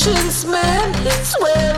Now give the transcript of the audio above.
patience, man. Swear